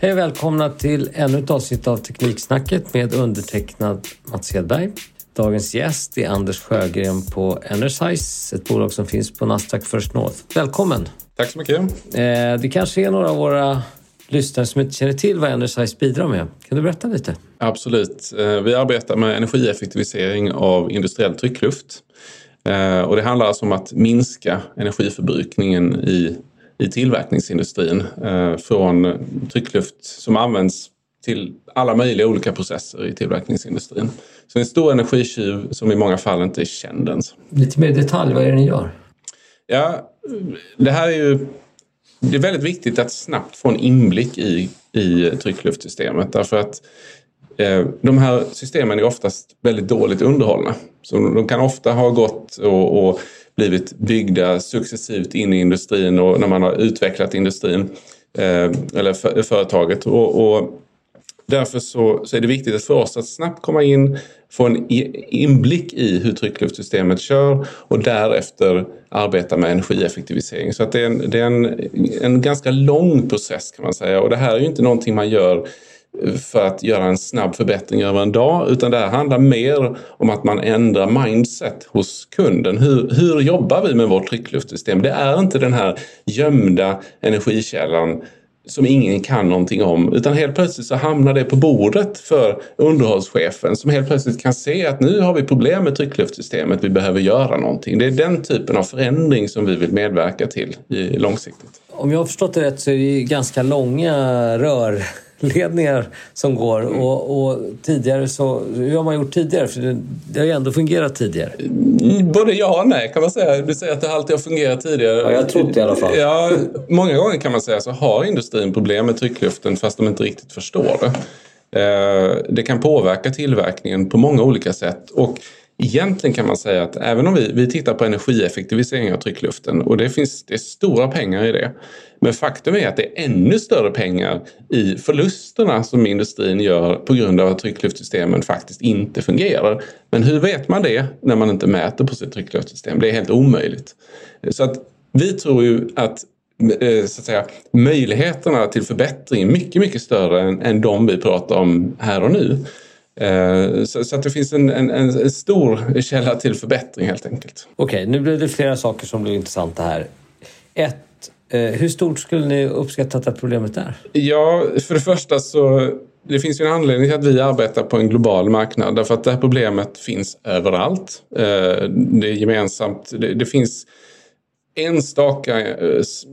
Hej och välkomna till ännu ett avsnitt av Tekniksnacket med undertecknad Mats Hedberg. Dagens gäst är Anders Sjögren på Energize, ett bolag som finns på Nasdaq First North. Välkommen! Tack så mycket. Eh, det kanske är några av våra lyssnare som inte känner till vad Energize bidrar med. Kan du berätta lite? Absolut. Eh, vi arbetar med energieffektivisering av industriell tryckluft. Eh, och det handlar alltså om att minska energiförbrukningen i i tillverkningsindustrin eh, från tryckluft som används till alla möjliga olika processer i tillverkningsindustrin. Så en stor energitjuv som i många fall inte är känd ens. Lite mer detalj, vad är det ni gör? Ja, det här är ju det är väldigt viktigt att snabbt få en inblick i, i tryckluftsystemet därför att eh, de här systemen är oftast väldigt dåligt underhållna. Så de kan ofta ha gått och, och blivit byggda successivt in i industrin och när man har utvecklat industrin eh, eller för, företaget. Och, och därför så, så, är det viktigt för oss att snabbt komma in, få en inblick i hur tryckluftsystemet kör och därefter arbeta med energieffektivisering. Så att det är, en, det är en, en ganska lång process kan man säga och det här är ju inte någonting man gör för att göra en snabb förbättring över en dag utan det här handlar mer om att man ändrar mindset hos kunden. Hur, hur jobbar vi med vårt tryckluftsystem? Det är inte den här gömda energikällan som ingen kan någonting om utan helt plötsligt så hamnar det på bordet för underhållschefen som helt plötsligt kan se att nu har vi problem med tryckluftsystemet, vi behöver göra någonting. Det är den typen av förändring som vi vill medverka till långsiktigt. Om jag har förstått det rätt så är det ganska långa rör ledningar som går. Mm. Och, och, tidigare så, hur har man gjort tidigare? För det, det har ju ändå fungerat tidigare. Både ja och nej kan man säga. Du säger att det alltid har fungerat tidigare. Ja, jag tror det i alla fall. Ja, många gånger kan man säga så har industrin problem med tryckluften fast de inte riktigt förstår det. Eh, det kan påverka tillverkningen på många olika sätt. Och Egentligen kan man säga att även om vi, vi tittar på energieffektivisering av tryckluften och det finns det är stora pengar i det. Men faktum är att det är ännu större pengar i förlusterna som industrin gör på grund av att tryckluftsystemen faktiskt inte fungerar. Men hur vet man det när man inte mäter på sitt tryckluftssystem? Det är helt omöjligt. Så att vi tror ju att eh, så att säga, möjligheterna till förbättring är mycket, mycket större än, än de vi pratar om här och nu. Eh, så, så, att det finns en, en, en, stor källa till förbättring helt enkelt. Okej, nu blev det flera saker som blev intressanta här. Ett, eh, hur stort skulle ni uppskatta att det problemet är? Ja, för det första så det finns ju en anledning till att vi arbetar på en global marknad därför att det här problemet finns överallt. Eh, det är gemensamt. Det, det finns enstaka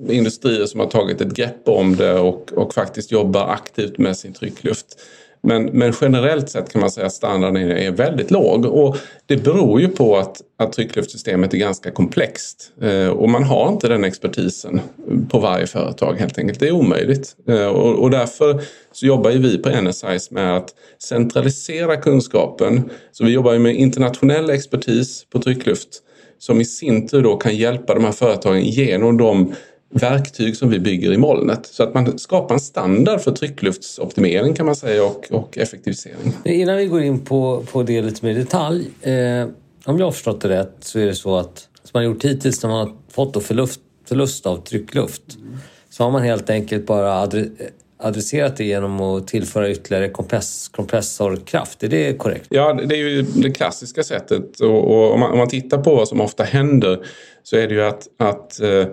industrier som har tagit ett grepp om det och, och faktiskt jobbar aktivt med sin tryckluft. Men, men generellt sett kan man säga att standarden är väldigt låg och det beror ju på att, att tryckluftsystemet är ganska komplext eh, och man har inte den expertisen på varje företag helt enkelt. Det är omöjligt eh, och, och, därför så jobbar ju vi på NSIS med att centralisera kunskapen. Så vi jobbar ju med internationell expertis på tryckluft som i sin tur då kan hjälpa de här företagen genom de verktyg som vi bygger i molnet. Så att man skapar en standard för tryckluftsoptimering kan man säga och, och effektivisering. Innan vi går in på, på det lite mer i detalj. Eh, om jag har förstått det rätt så är det så att som man har gjort hittills när man har fått förlust, förlust av tryckluft mm. så har man helt enkelt bara adresserat det genom att tillföra ytterligare kompress, kompressorkraft. Är det korrekt? Ja, det är ju det klassiska sättet. Och, och om, man, om, man, tittar på vad som ofta händer så är det ju att, att Eh,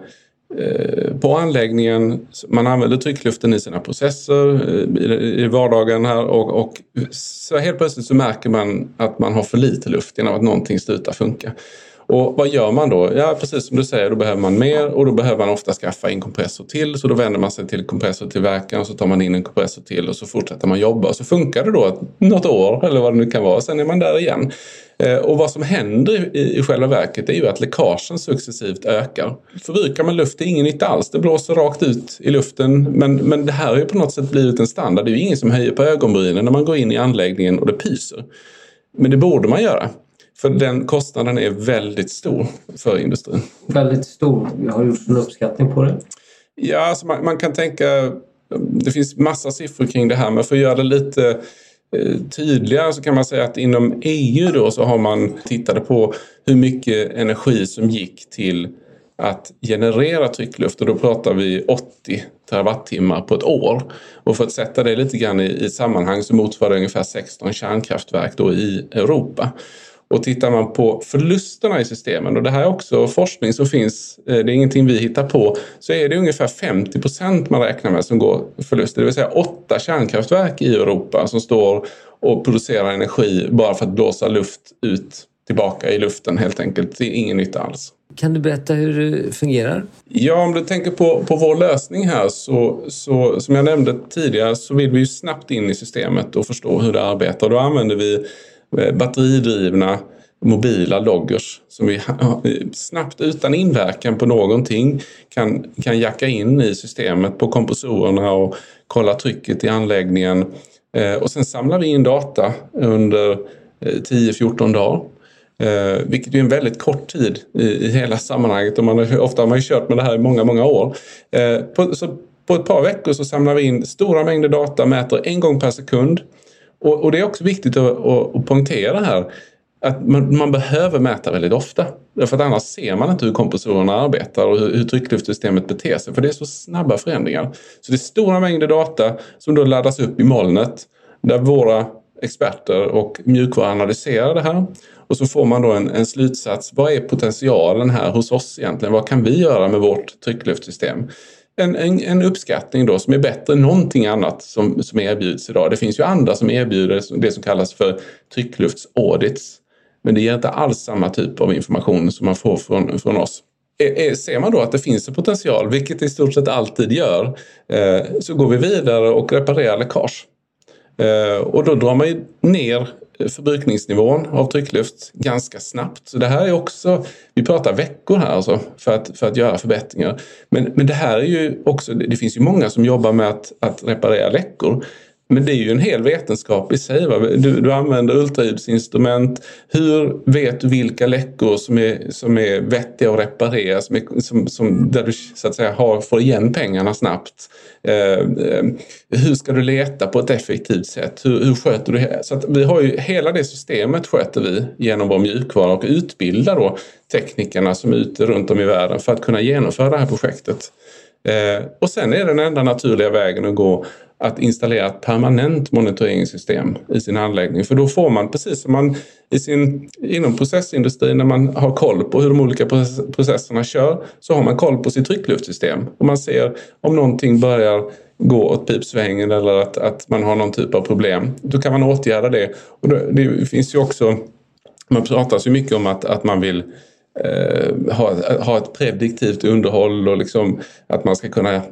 Eh, på anläggningen. Man använder tryckluften i sina processer eh, i vardagen här och, och så helt plötsligt så märker man att man har för lite luft genom att någonting slutar funka. Och vad gör man då? Ja, precis som du säger, då behöver man mer och då behöver man ofta skaffa in kompressor till. Så då vänder man sig till kompressortillverkaren och så tar man in en kompressor till och så fortsätter man jobba. Och så funkar det då något år eller vad det nu kan vara. Sen är man där igen. Eh, och vad som händer i, själva verket är ju att läckagen successivt ökar. Förbrukar man luft, är ingen nytta alls. Det blåser rakt ut i luften. Men, men det här har ju på något sätt blivit en standard. Det är ju ingen som höjer på ögonbrynen när man går in i anläggningen och det pyser. Men det borde man göra. För den kostnaden är väldigt stor för industrin. Väldigt stor. Jag har gjort en uppskattning på det. Ja, alltså man, man, kan tänka... Det finns massa siffror kring det här men för att göra det lite Eh, tydliga tydligare så kan man säga att inom EU då så har man tittat på hur mycket energi som gick till att generera tryckluft och då pratar vi 80 terawattimmar på ett år. Och för att sätta det lite grann i, i sammanhang så motsvarar det ungefär 16 kärnkraftverk då i Europa. Och tittar man på förlusterna i systemen, och det här är också forskning som finns, eh, det är ingenting vi hittar på, så är det ungefär 50 procent man räknar med som går förluster. Det vill säga åtta kärnkraftverk i Europa som står och producerar energi bara för att blåsa luft ut tillbaka i luften helt enkelt. Det är ingen nytta alls. Kan du berätta hur det fungerar? Ja, om du tänker på, på vår lösning här så, så som jag nämnde tidigare så vill vi ju snabbt in i systemet och förstå hur det arbetar. Då använder vi Eh, batteridrivna mobila loggers som vi snabbt utan inverkan på någonting kan, kan jacka in i systemet på kompressorerna och kolla trycket i anläggningen. Eh, och sen samlar vi in data under 10-14 eh, dagar. Eh, vilket är en väldigt kort tid i, hela sammanhanget. Och man har, ofta har man ju kört med det här i många, många år. på, så på ett par veckor så samlar vi in stora mängder data, mäter en gång per sekund och, och det är också viktigt att, att, att poängtera här att man, man, behöver mäta väldigt ofta. Därför att annars ser man inte hur kompressorerna arbetar och hur, hur tryckluftsystemet beter sig. För det är så snabba förändringar. Så det är stora mängder data som då laddas upp i molnet där våra experter och mjukvara analyserar det här. Och så får man då en, en, slutsats. Vad är potentialen här hos oss egentligen? Vad kan vi göra med vårt tryckluftsystem? En, en, en, uppskattning då som är bättre än någonting annat som, som erbjuds idag. Det finns ju andra som erbjuder det som kallas för tryckluftsaudits. Men det ger inte alls samma typ av information som man får från, från oss. E, e, ser man då att det finns en potential, vilket det i stort sett alltid gör, eh, så går vi vidare och reparerar läckage. Eh, och då drar man ju ner förbrukningsnivån av tryckluft ganska snabbt. Så det här är också, vi pratar veckor här alltså för att, för att göra förbättringar. Men, men det här är ju också, det finns ju många som jobbar med att, att reparera läckor. Men det är ju en hel vetenskap i sig. Va? Du, du använder ultraljudsinstrument. Hur vet du vilka läckor som är, som är vettiga att reparera? Som är, som, som, där du så att säga har, får igen pengarna snabbt. Eh, eh hur ska du leta på ett effektivt sätt? Hur, hur sköter du det? Så att vi har ju, hela det systemet sköter vi genom vår mjukvara och utbildar då teknikerna som är ute runt om i världen för att kunna genomföra det här projektet. Eh, och sen är den enda naturliga vägen att gå att installera ett permanent monitoreringssystem i sin anläggning. För då får man, precis som man i sin, inom processindustrin när man har koll på hur de olika processerna kör, så har man koll på sitt tryckluftsystem. Och man ser om någonting börjar gå åt pipsvängen eller att, att man har någon typ av problem. Då kan man åtgärda det. Och det, det finns ju också, man pratar så mycket om att, att man vill eh, ha, ha ett prediktivt underhåll och liksom att man ska kunna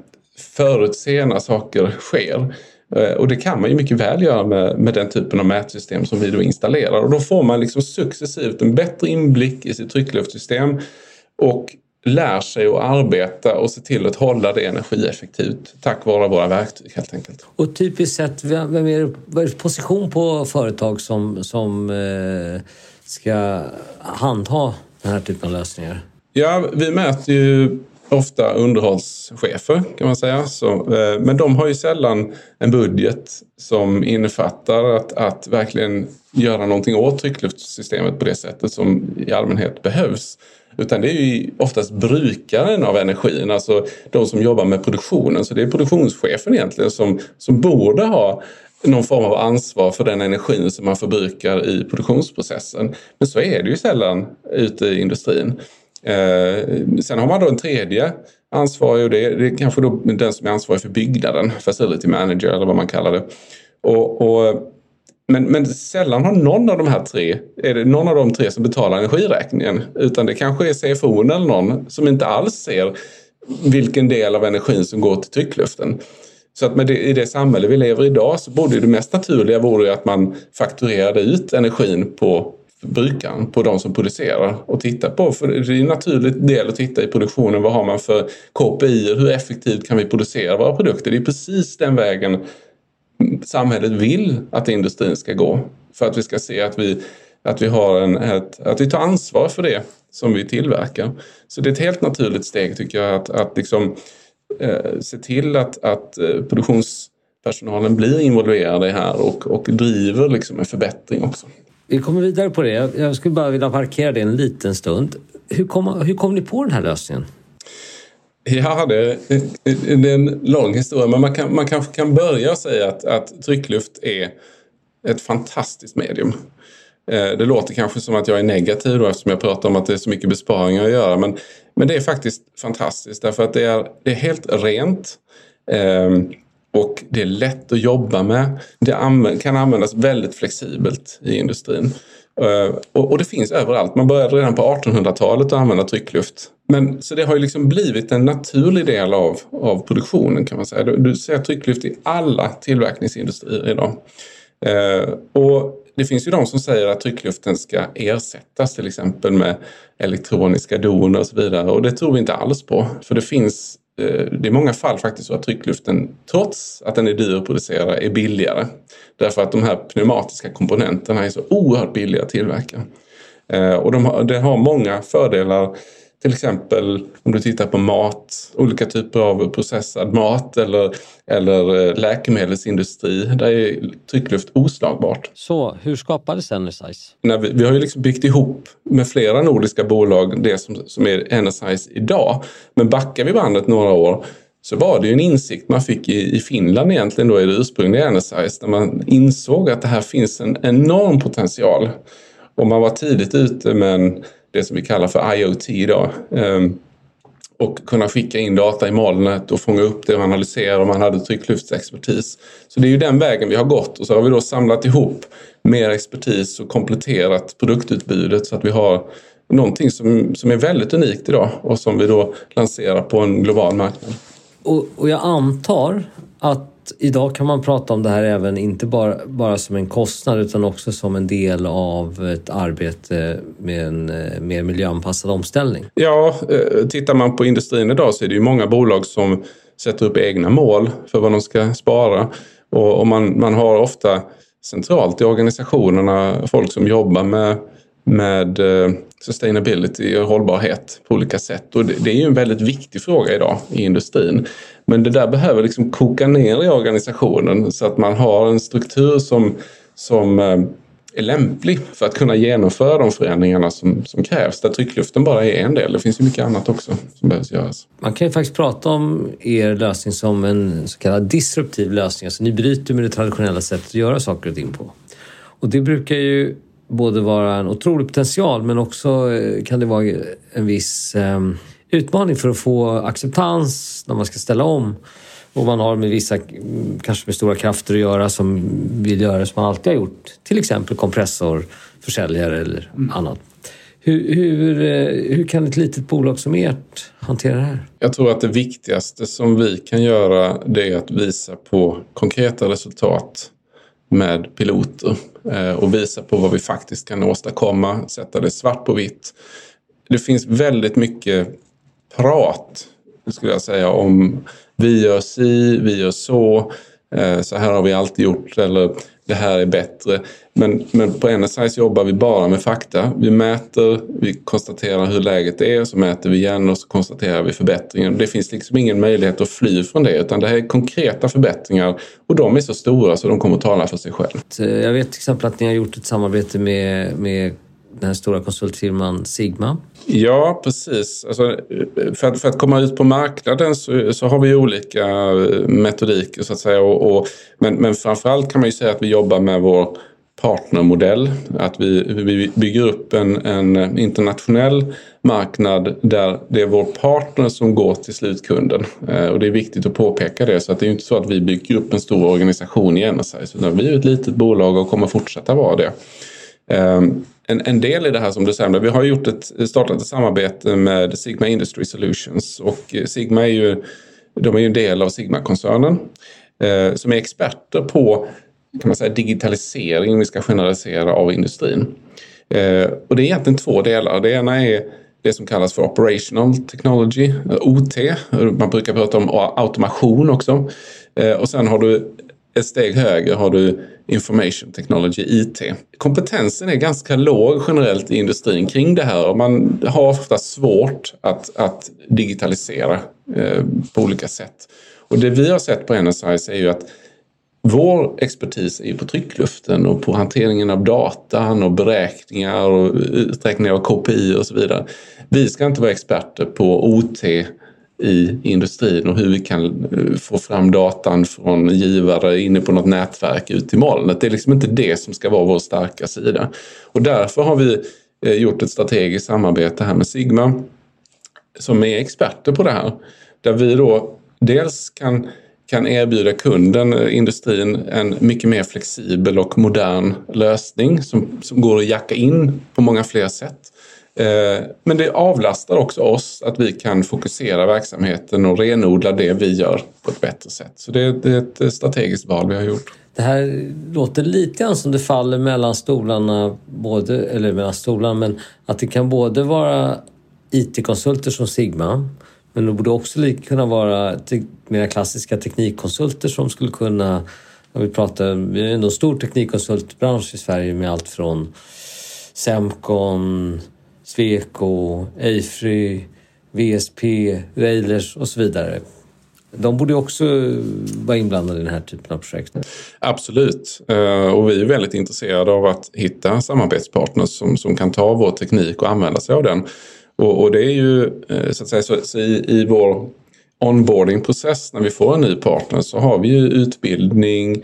förutse när saker sker. Eh, och det kan man ju mycket väl göra med, med den typen av mätsystem som vi då installerar. Och då får man liksom successivt en bättre inblick i sitt tryckluftssystem och lär sig att arbeta och se till att hålla det energieffektivt tack vare våra verktyg helt enkelt. Och typiskt sett, vem är, vad är position på företag som, som eh, ska handha den här typen av lösningar? Ja, vi mäter ju ofta underhållschefer kan man säga. Så, eh, men de har ju sällan en budget som innefattar att, att verkligen göra någonting åt tryckluftsystemet på det sättet som i allmänhet behövs. Utan det är ju oftast brukaren av energin, alltså de som jobbar med produktionen. Så det är produktionschefen egentligen som, som borde ha någon form av ansvar för den energin som man förbrukar i produktionsprocessen. Men så är det ju sällan ute i industrin. Eh, sen har man då en tredje ansvarig och det är, det är kanske då den som är ansvarig för byggnaden, facility manager eller vad man kallar det. Och, och, men, men sällan har någon av de här tre, är det någon av de tre som betalar energiräkningen. Utan det kanske är CFO eller någon som inte alls ser vilken del av energin som går till tryckluften. Så att med det, i det samhälle vi lever i idag så borde det mest naturliga vore att man fakturerade ut energin på brukaren, på de som producerar och titta på. För det är en naturlig del att titta i produktionen. Vad har man för KPI? Hur effektivt kan vi producera våra produkter? Det är precis den vägen samhället vill att industrin ska gå. För att vi ska se att vi, att vi, har en, ett, att vi tar ansvar för det som vi tillverkar. Så det är ett helt naturligt steg tycker jag att, att liksom, eh, se till att, att eh, produktionspersonalen blir involverade i det här och, och driver liksom en förbättring också. Vi kommer vidare på det. Jag skulle bara vilja parkera det en liten stund. Hur kom, hur kom ni på den här lösningen? Ja, det, det är en lång historia. Men man, kan, man kanske kan börja säga att, att tryckluft är ett fantastiskt medium. Eh, det låter kanske som att jag är negativ då eftersom jag pratar om att det är så mycket besparingar att göra. Men, men det är faktiskt fantastiskt därför att det är, det är helt rent. Ehm, och det är lätt att jobba med. Det kan användas väldigt flexibelt i industrin. Eh, och, det finns överallt. Man började redan på 1800-talet att använda tryckluft. Men, så det har ju liksom blivit en naturlig del av, av produktionen kan man säga. Du, du ser tryckluft i alla tillverkningsindustrier idag. Eh, och det finns ju de som säger att tryckluften ska ersättas till exempel med elektroniska doner och så vidare. Och det tror vi inte alls på. För det finns Eh, det är i många fall faktiskt så att tryckluften, trots att den är dyr att producera, är billigare. Därför att de här pneumatiska komponenterna är så oerhört billiga att tillverka. Eh, och de har, det har många fördelar till exempel om du tittar på mat, olika typer av processad mat eller, eller eh, läkemedelsindustri. Där är tryckluft oslagbart. Så hur skapades Energize? När vi, vi har ju liksom byggt ihop med flera nordiska bolag det som, som är Energize idag. Men backar vi bandet några år så var det ju en insikt man fick i, i Finland egentligen då i det ursprungliga Energize. Där man insåg att det här finns en enorm potential. Och man var tidigt ute med en det som vi kallar för IoT idag. Ehm, och kunna skicka in data i molnet och fånga upp det och analysera om man hade tryckluftsexpertis. Så det är ju den vägen vi har gått och så har vi då samlat ihop mer expertis och kompletterat produktutbudet så att vi har någonting som, som är väldigt unikt idag och som vi då lanserar på en global marknad. Och, och jag antar att idag kan man prata om det här även inte bara, bara som en kostnad utan också som en del av ett arbete med en eh, mer miljöanpassad omställning. Ja, eh, tittar man på industrin idag så är det ju många bolag som sätter upp egna mål för vad de ska spara. Och, och man, man har ofta centralt i organisationerna folk som jobbar med, med eh, sustainability och hållbarhet på olika sätt. Och det, det är ju en väldigt viktig fråga idag i industrin. Men det där behöver liksom koka ner i organisationen så att man har en struktur som, som eh, är lämplig för att kunna genomföra de förändringarna som, som krävs. Där tryckluften bara är en del. Det finns ju mycket annat också som behövs göras. Man kan ju faktiskt prata om er lösning som en så kallad disruptiv lösning. Alltså ni bryter med det traditionella sättet att göra saker och ting på. Och det brukar ju både vara en otrolig potential men också eh, kan det vara en viss um, utmaning för att få acceptans när man ska ställa om. Och man har med vissa, kanske med stora krafter att göra som vill göra som man alltid har gjort. Till exempel kompressor, försäljare eller mm. annat. Hur, hur, eh, hur, kan ett litet bolag som ert hantera det här? Jag tror att det viktigaste som vi kan göra det är att visa på konkreta resultat med piloter Eh, och visa på vad vi faktiskt kan åstadkomma, sätta det svart på vitt. Det finns väldigt mycket prat, skulle jag säga, om vi gör si, vi gör så, eh, Eh, så här har vi alltid gjort eller det här är bättre. Men, men på Energize jobbar vi bara med fakta. Vi mäter, vi konstaterar hur läget är, så mäter vi igen och så konstaterar vi förbättringen. Det finns liksom ingen möjlighet att fly från det utan det här är konkreta förbättringar och de är så stora så de kommer att tala för sig själva. Eh, jag vet till exempel att ni har gjort ett samarbete med, med den här stora konsultfirman Sigma. Ja, precis. Alltså, för, att, för att komma ut på marknaden så, så har vi olika eh, metodiker så att säga. Och, och, men, men framförallt kan man ju säga att vi jobbar med vår partnermodell. Att vi, vi bygger upp en, en, internationell marknad där det är vår partner som går till slutkunden. Eh, och det är viktigt att påpeka det. Så att det är inte så att vi bygger upp en stor organisation i Energize. Utan vi är ett litet bolag och kommer fortsätta vara det. Eh, en, en del i det här som du säger, vi har gjort ett, startat ett samarbete med Sigma Industry Solutions och eh, Sigma är ju, de är ju en del av Sigma-koncernen eh, som är experter på kan man säga, digitalisering, vi ska generalisera, av industrin. Eh, och det är egentligen två delar. Det ena är det som kallas för Operational Technology, eh, OT. Man brukar prata om automation också. Eh, och sen har du ett steg högre har du Information Technology, IT. Kompetensen är ganska låg generellt i industrin kring det här och man har ofta svårt att, att digitalisera eh, på olika sätt. Och det vi har sett på NSIS är ju att vår expertis är på tryckluften och på hanteringen av datan och beräkningar och uträkningar av KPI och så vidare. Vi ska inte vara experter på OT i industrin och hur vi kan eh, få fram datan från givare inne på något nätverk ut till molnet. Det är liksom inte det som ska vara vår starka sida. Och därför har vi eh, gjort ett strategiskt samarbete här med Sigma som är experter på det här. Där vi då dels kan kan erbjuda kunden, eh, industrin, en mycket mer flexibel och modern lösning som, som går att jacka in på många fler sätt. Eh, men det avlastar också oss att vi kan fokusera verksamheten och renodla det vi gör på ett bättre sätt. Så det, det är ett strategiskt val vi har gjort. Det här låter lite grann som det faller mellan stolarna, både, eller mellan stolarna, men att det kan både vara IT-konsulter som Sigma men det borde också kunna vara mer klassiska teknikkonsulter som skulle kunna... vi, pratar, vi är ändå en stor teknikkonsultbransch i Sverige med allt från Semcon, Sweco, Eifry, VSP, Railers och så vidare. De borde också vara inblandade i den här typen av projekt. Absolut. Eh, och vi är väldigt intresserade av att hitta samarbetspartners som, som kan ta vår teknik och använda sig av den. Och, och det är ju eh, så att säga så, så i, i vår onboarding-process, när vi får en ny partner så har vi ju utbildning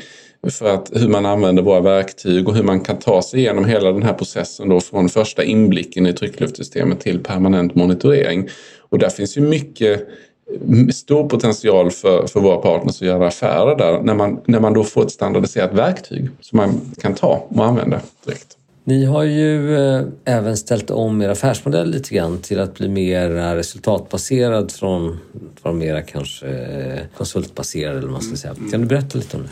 för att hur man använder våra verktyg och hur man kan ta sig igenom hela den här processen då från första inblicken i tryckluftsystemet till permanent monitorering. Och där finns ju mycket stor potential för, för våra partners att göra affärer där när man, när man då får ett standardiserat verktyg som man kan ta och använda direkt. Ni har ju eh, även ställt om er affärsmodell lite grann till att bli mer resultatbaserad från, från mera kanske eh, konsultbaserad eller vad man ska säga. Kan du berätta lite om det?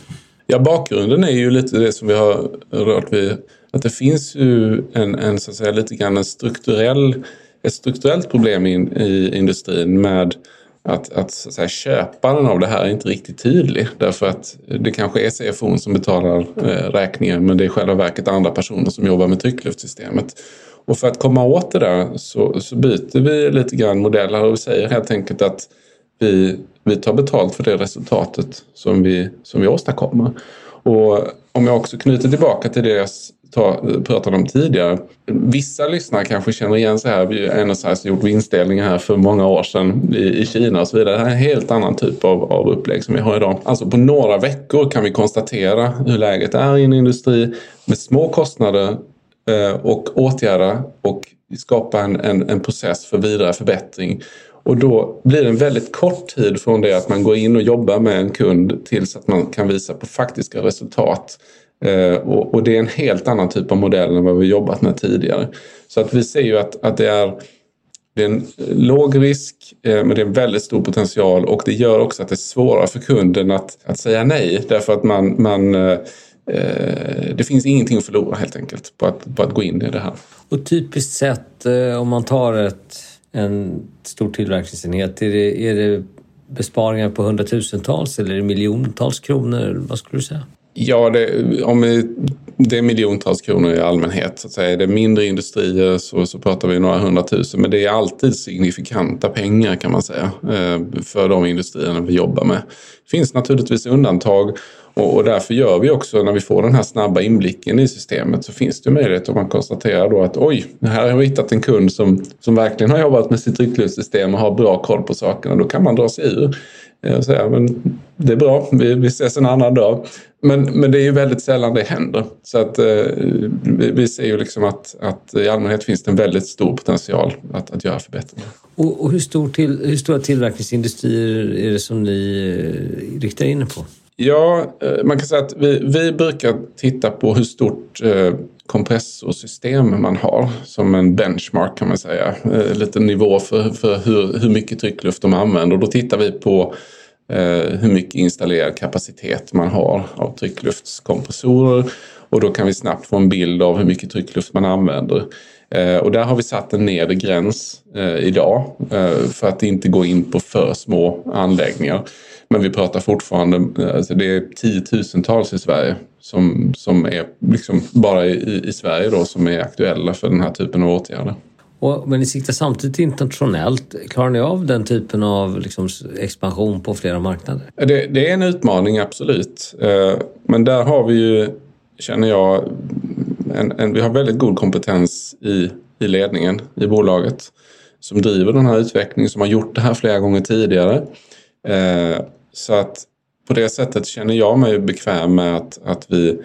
Ja, bakgrunden är ju lite det som vi har rört vid. Att det finns ju en, en så att säga, lite grann en strukturell, ett strukturellt problem in, i industrin med att, att, så att säga, köparen av det här är inte riktigt tydlig. Därför att det kanske är CFO som betalar eh, räkningen men det är i själva verket andra personer som jobbar med tryckluftsystemet. Och för att komma åt det där så, så byter vi lite grann modeller och säger helt enkelt att vi, vi tar betalt för det resultatet som vi, som vi åstadkommer. Och om jag också knyter tillbaka till det ta, pratade om tidigare. Vissa lyssnare kanske känner igen sig här. Vi har gjort vinstdelningar här för många år sedan i, i Kina och så vidare. Det här är en helt annan typ av, av upplägg som vi har idag. Alltså på några veckor kan vi konstatera hur läget är i en industri med små kostnader eh, och åtgärda och skapa en, en, en process för vidare förbättring. Och då blir det en väldigt kort tid från det att man går in och jobbar med en kund tills att man kan visa på faktiska resultat Eh, och, och, det är en helt annan typ av modell än vad vi jobbat med tidigare. Så att vi ser ju att, att det, är, det är en låg risk eh, men det är en väldigt stor potential och det gör också att det är svårare för kunden att, att säga nej därför att man, man eh, eh det finns ingenting att förlora helt enkelt på att, på att gå in i det här. Och typiskt sett eh, om man tar ett, en stor tillverkningsenhet, är det, är det besparingar på hundratusentals eller miljontals kronor? Vad skulle du säga? Ja, det, om det är miljontals kronor i allmänhet. Så att säga. Är det mindre industrier så, så pratar vi några hundratusen. Men det är alltid signifikanta pengar kan man säga eh, för de industrierna vi jobbar med. Det finns naturligtvis undantag och, och därför gör vi också när vi får den här snabba inblicken i systemet så finns det möjlighet om man konstaterar då att oj, här har vi hittat en kund som, som verkligen har jobbat med sitt riktlinjesystem och har bra koll på sakerna. Då kan man dra sig ur eh, och säga men det är bra, vi, vi ses en annan dag. Men, men det är ju väldigt sällan det händer. Så att eh, vi, vi, ser ju liksom att, att i allmänhet finns det en väldigt stor potential att, att göra förbättringar. Och, och hur, stor till, hur stora tillverkningsindustrier är det som ni eh, riktar in er på? Ja, eh, man kan säga att vi, vi brukar titta på hur stort eh, kompressorsystem man har som en benchmark kan man säga. Eh, lite nivå för, för hur, hur mycket tryckluft de använder. Och då tittar vi på eh, hur mycket installerad kapacitet man har av tryckluftskompressorer och då kan vi snabbt få en bild av hur mycket tryckluft man använder. Eh, och där har vi satt en nedre gräns eh, idag eh, för att inte gå in på för små anläggningar. Men vi pratar fortfarande, alltså det är tiotusentals i Sverige som, som är liksom bara i, i Sverige då som är aktuella för den här typen av åtgärder. Och, men ni siktar samtidigt internationellt. Klarar ni av den typen av liksom, expansion på flera marknader? Det, det, är en utmaning, absolut. Men där har vi ju, känner jag, en, en, vi har väldigt god kompetens i, i ledningen i bolaget som driver den här utvecklingen, som har gjort det här flera gånger tidigare. Eh, så att på det sättet känner jag mig bekväm med att, att vi,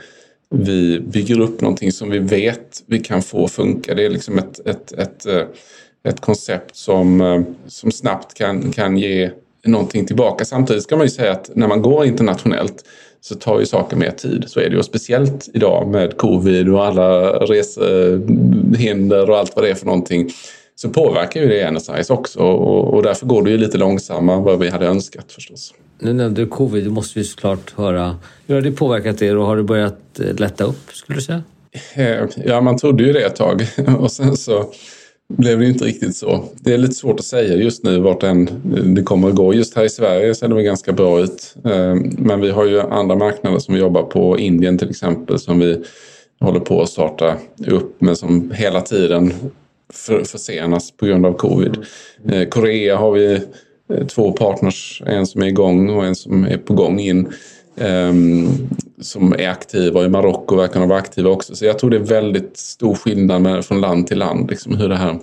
vi bygger upp någonting som vi vet vi kan få funka. Det är liksom ett, ett, ett, eh, ett koncept som, eh, som snabbt kan, kan ge någonting tillbaka. Samtidigt ska man ju säga att när man går internationellt så tar ju saker mer tid. Så är det ju. speciellt idag med covid och alla resehinder och allt vad det är för någonting så påverkar ju det Energize också och, och därför går det ju lite långsammare än vad vi hade önskat förstås. Nu nämnde du covid, du måste vi såklart höra. Hur har det påverkat er och har det börjat eh, lätta upp skulle du säga? Eh, ja, man trodde ju det ett tag och sen så blev det inte riktigt så. Det är lite svårt att säga just nu vart än det kommer att gå. Just här i Sverige ser det väl ganska bra ut. Eh, men vi har ju andra marknader som vi jobbar på. Indien till exempel som vi håller på att starta upp men som hela tiden försenas på grund av covid. Eh, Korea har vi eh, två partners, en som är igång och en som är på gång in. Ehm, som är aktiva i Marocko verkar de vara aktiva också. Så jag tror det är väldigt stor skillnad med, från land till land liksom hur det här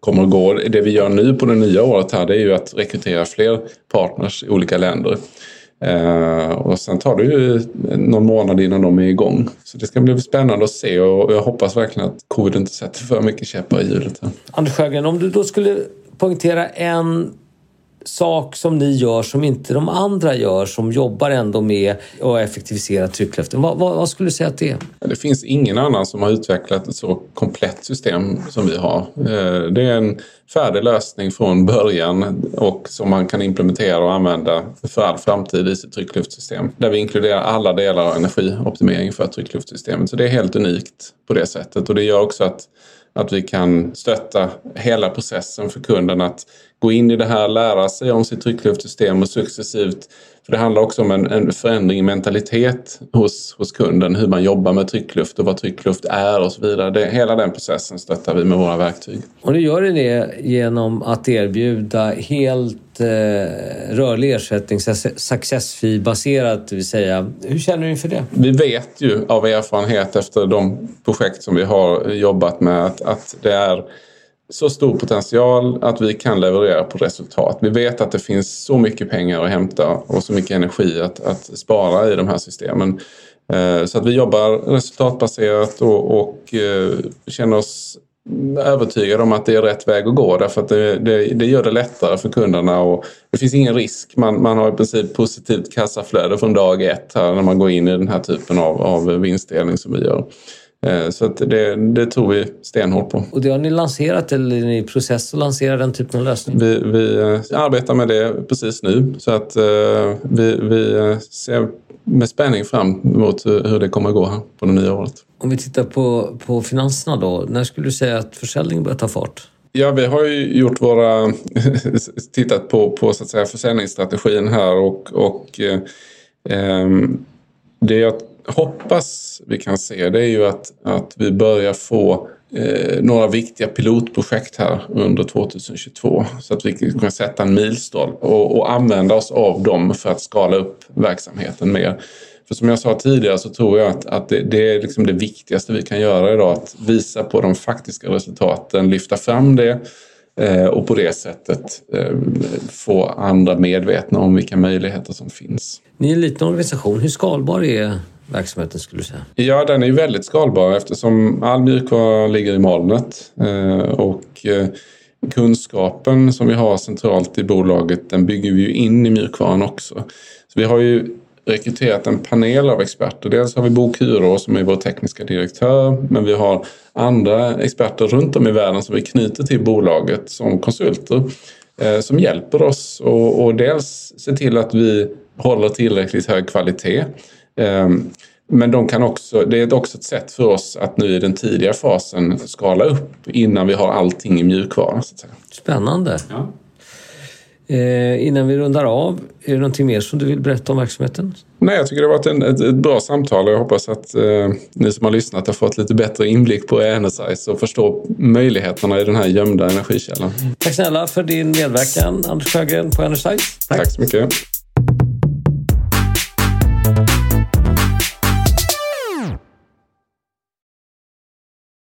kommer att gå. Det vi gör nu på det nya året här det är ju att rekrytera fler partners i olika länder. Eh, och sen tar det ju någon månad innan de är igång. Så det ska bli spännande att se och jag hoppas verkligen att covid inte sätter för mycket käppar i hjulet. Anders Sjögren, om du då skulle poängtera en sak som ni gör som inte de andra gör som jobbar ändå med att effektivisera tryckluften. Vad, vad, vad, skulle du säga att det är? Det finns ingen annan som har utvecklat ett så komplett system som vi har. Eh, det är en färdig lösning från början och som man kan implementera och använda för all framtid i sitt tryckluftsystem. Där vi inkluderar alla delar av energioptimering för tryckluftsystemet. Så det är helt unikt på det sättet och det gör också att att vi kan stötta hela processen för kunden att gå in i det här, lära sig om sitt tryckluftsystem och successivt för det handlar också om en, en förändring i mentalitet hos, hos kunden, hur man jobbar med tryckluft och vad tryckluft är och så vidare. Det, hela den processen stöttar vi med våra verktyg. Och nu gör ni det genom att erbjuda helt eh, rörlig ersättning, success fee-baserat, det vill säga. Hur känner du inför det? Vi vet ju av erfarenhet efter de projekt som vi har jobbat med att, att det är så stor potential att vi kan leverera på resultat. Vi vet att det finns så mycket pengar att hämta och så mycket energi att, att spara i de här systemen. Eh, så att vi jobbar resultatbaserat och, och eh, känner oss övertygade om att det är rätt väg att gå därför att det, det, det, gör det lättare för kunderna och det finns ingen risk. Man, man har i princip positivt kassaflöde från dag ett här när man går in i den här typen av, av vinstdelning som vi gör. Eh, så det, det, tror vi stenhårt på. Och det har ni lanserat eller är ni i process att lansera den typen av lösning? Vi, vi eh, arbetar med det precis nu så att uh, vi, vi ser med spänning fram emot hur det kommer att gå här på det nya året. Om vi tittar på, på finanserna då, när skulle du säga att försäljningen börjar ta fart? Ja, vi har ju gjort våra... tittat på, på så att säga, försäljningsstrategin här och, och eh, det jag hoppas vi kan se det är ju att, att vi börjar få eh, några viktiga pilotprojekt här under 2022 så att vi kan sätta en milstolpe och, och använda oss av dem för att skala upp verksamheten mer. För som jag sa tidigare så tror jag att, att det, det, är liksom det viktigaste vi kan göra idag. Att visa på de faktiska resultaten, lyfta fram det eh, och på det sättet eh, få andra medvetna om vilka möjligheter som finns. Ni är en liten organisation. Hur skalbar är verksamheten skulle du säga? Ja, den är ju väldigt skalbar eftersom all mjukvara ligger i molnet. Eh, och eh, kunskapen som vi har centralt i bolaget den bygger vi ju in i mjukvaran också. Så vi har ju rekryterat en panel av experter. Dels har vi Bo Kuro som är vår tekniska direktör men vi har andra experter runt om i världen som vi knyter till bolaget som konsulter eh, som hjälper oss och, och dels se till att vi håller tillräckligt hög kvalitet men de kan också, det är också ett sätt för oss att nu i den tidiga fasen skala upp innan vi har allting i mjukvara. Så att säga. Spännande. Ja. Eh, innan vi rundar av, är det någonting mer som du vill berätta om verksamheten? Nej, jag tycker det har varit en, ett, ett, bra samtal och jag hoppas att eh, ni som har lyssnat har fått lite bättre inblick på Energize och förstår möjligheterna i den här gömda energikällan. Tack snälla för din medverkan, Anders Sjögren på Energize. Tack, Tack så mycket.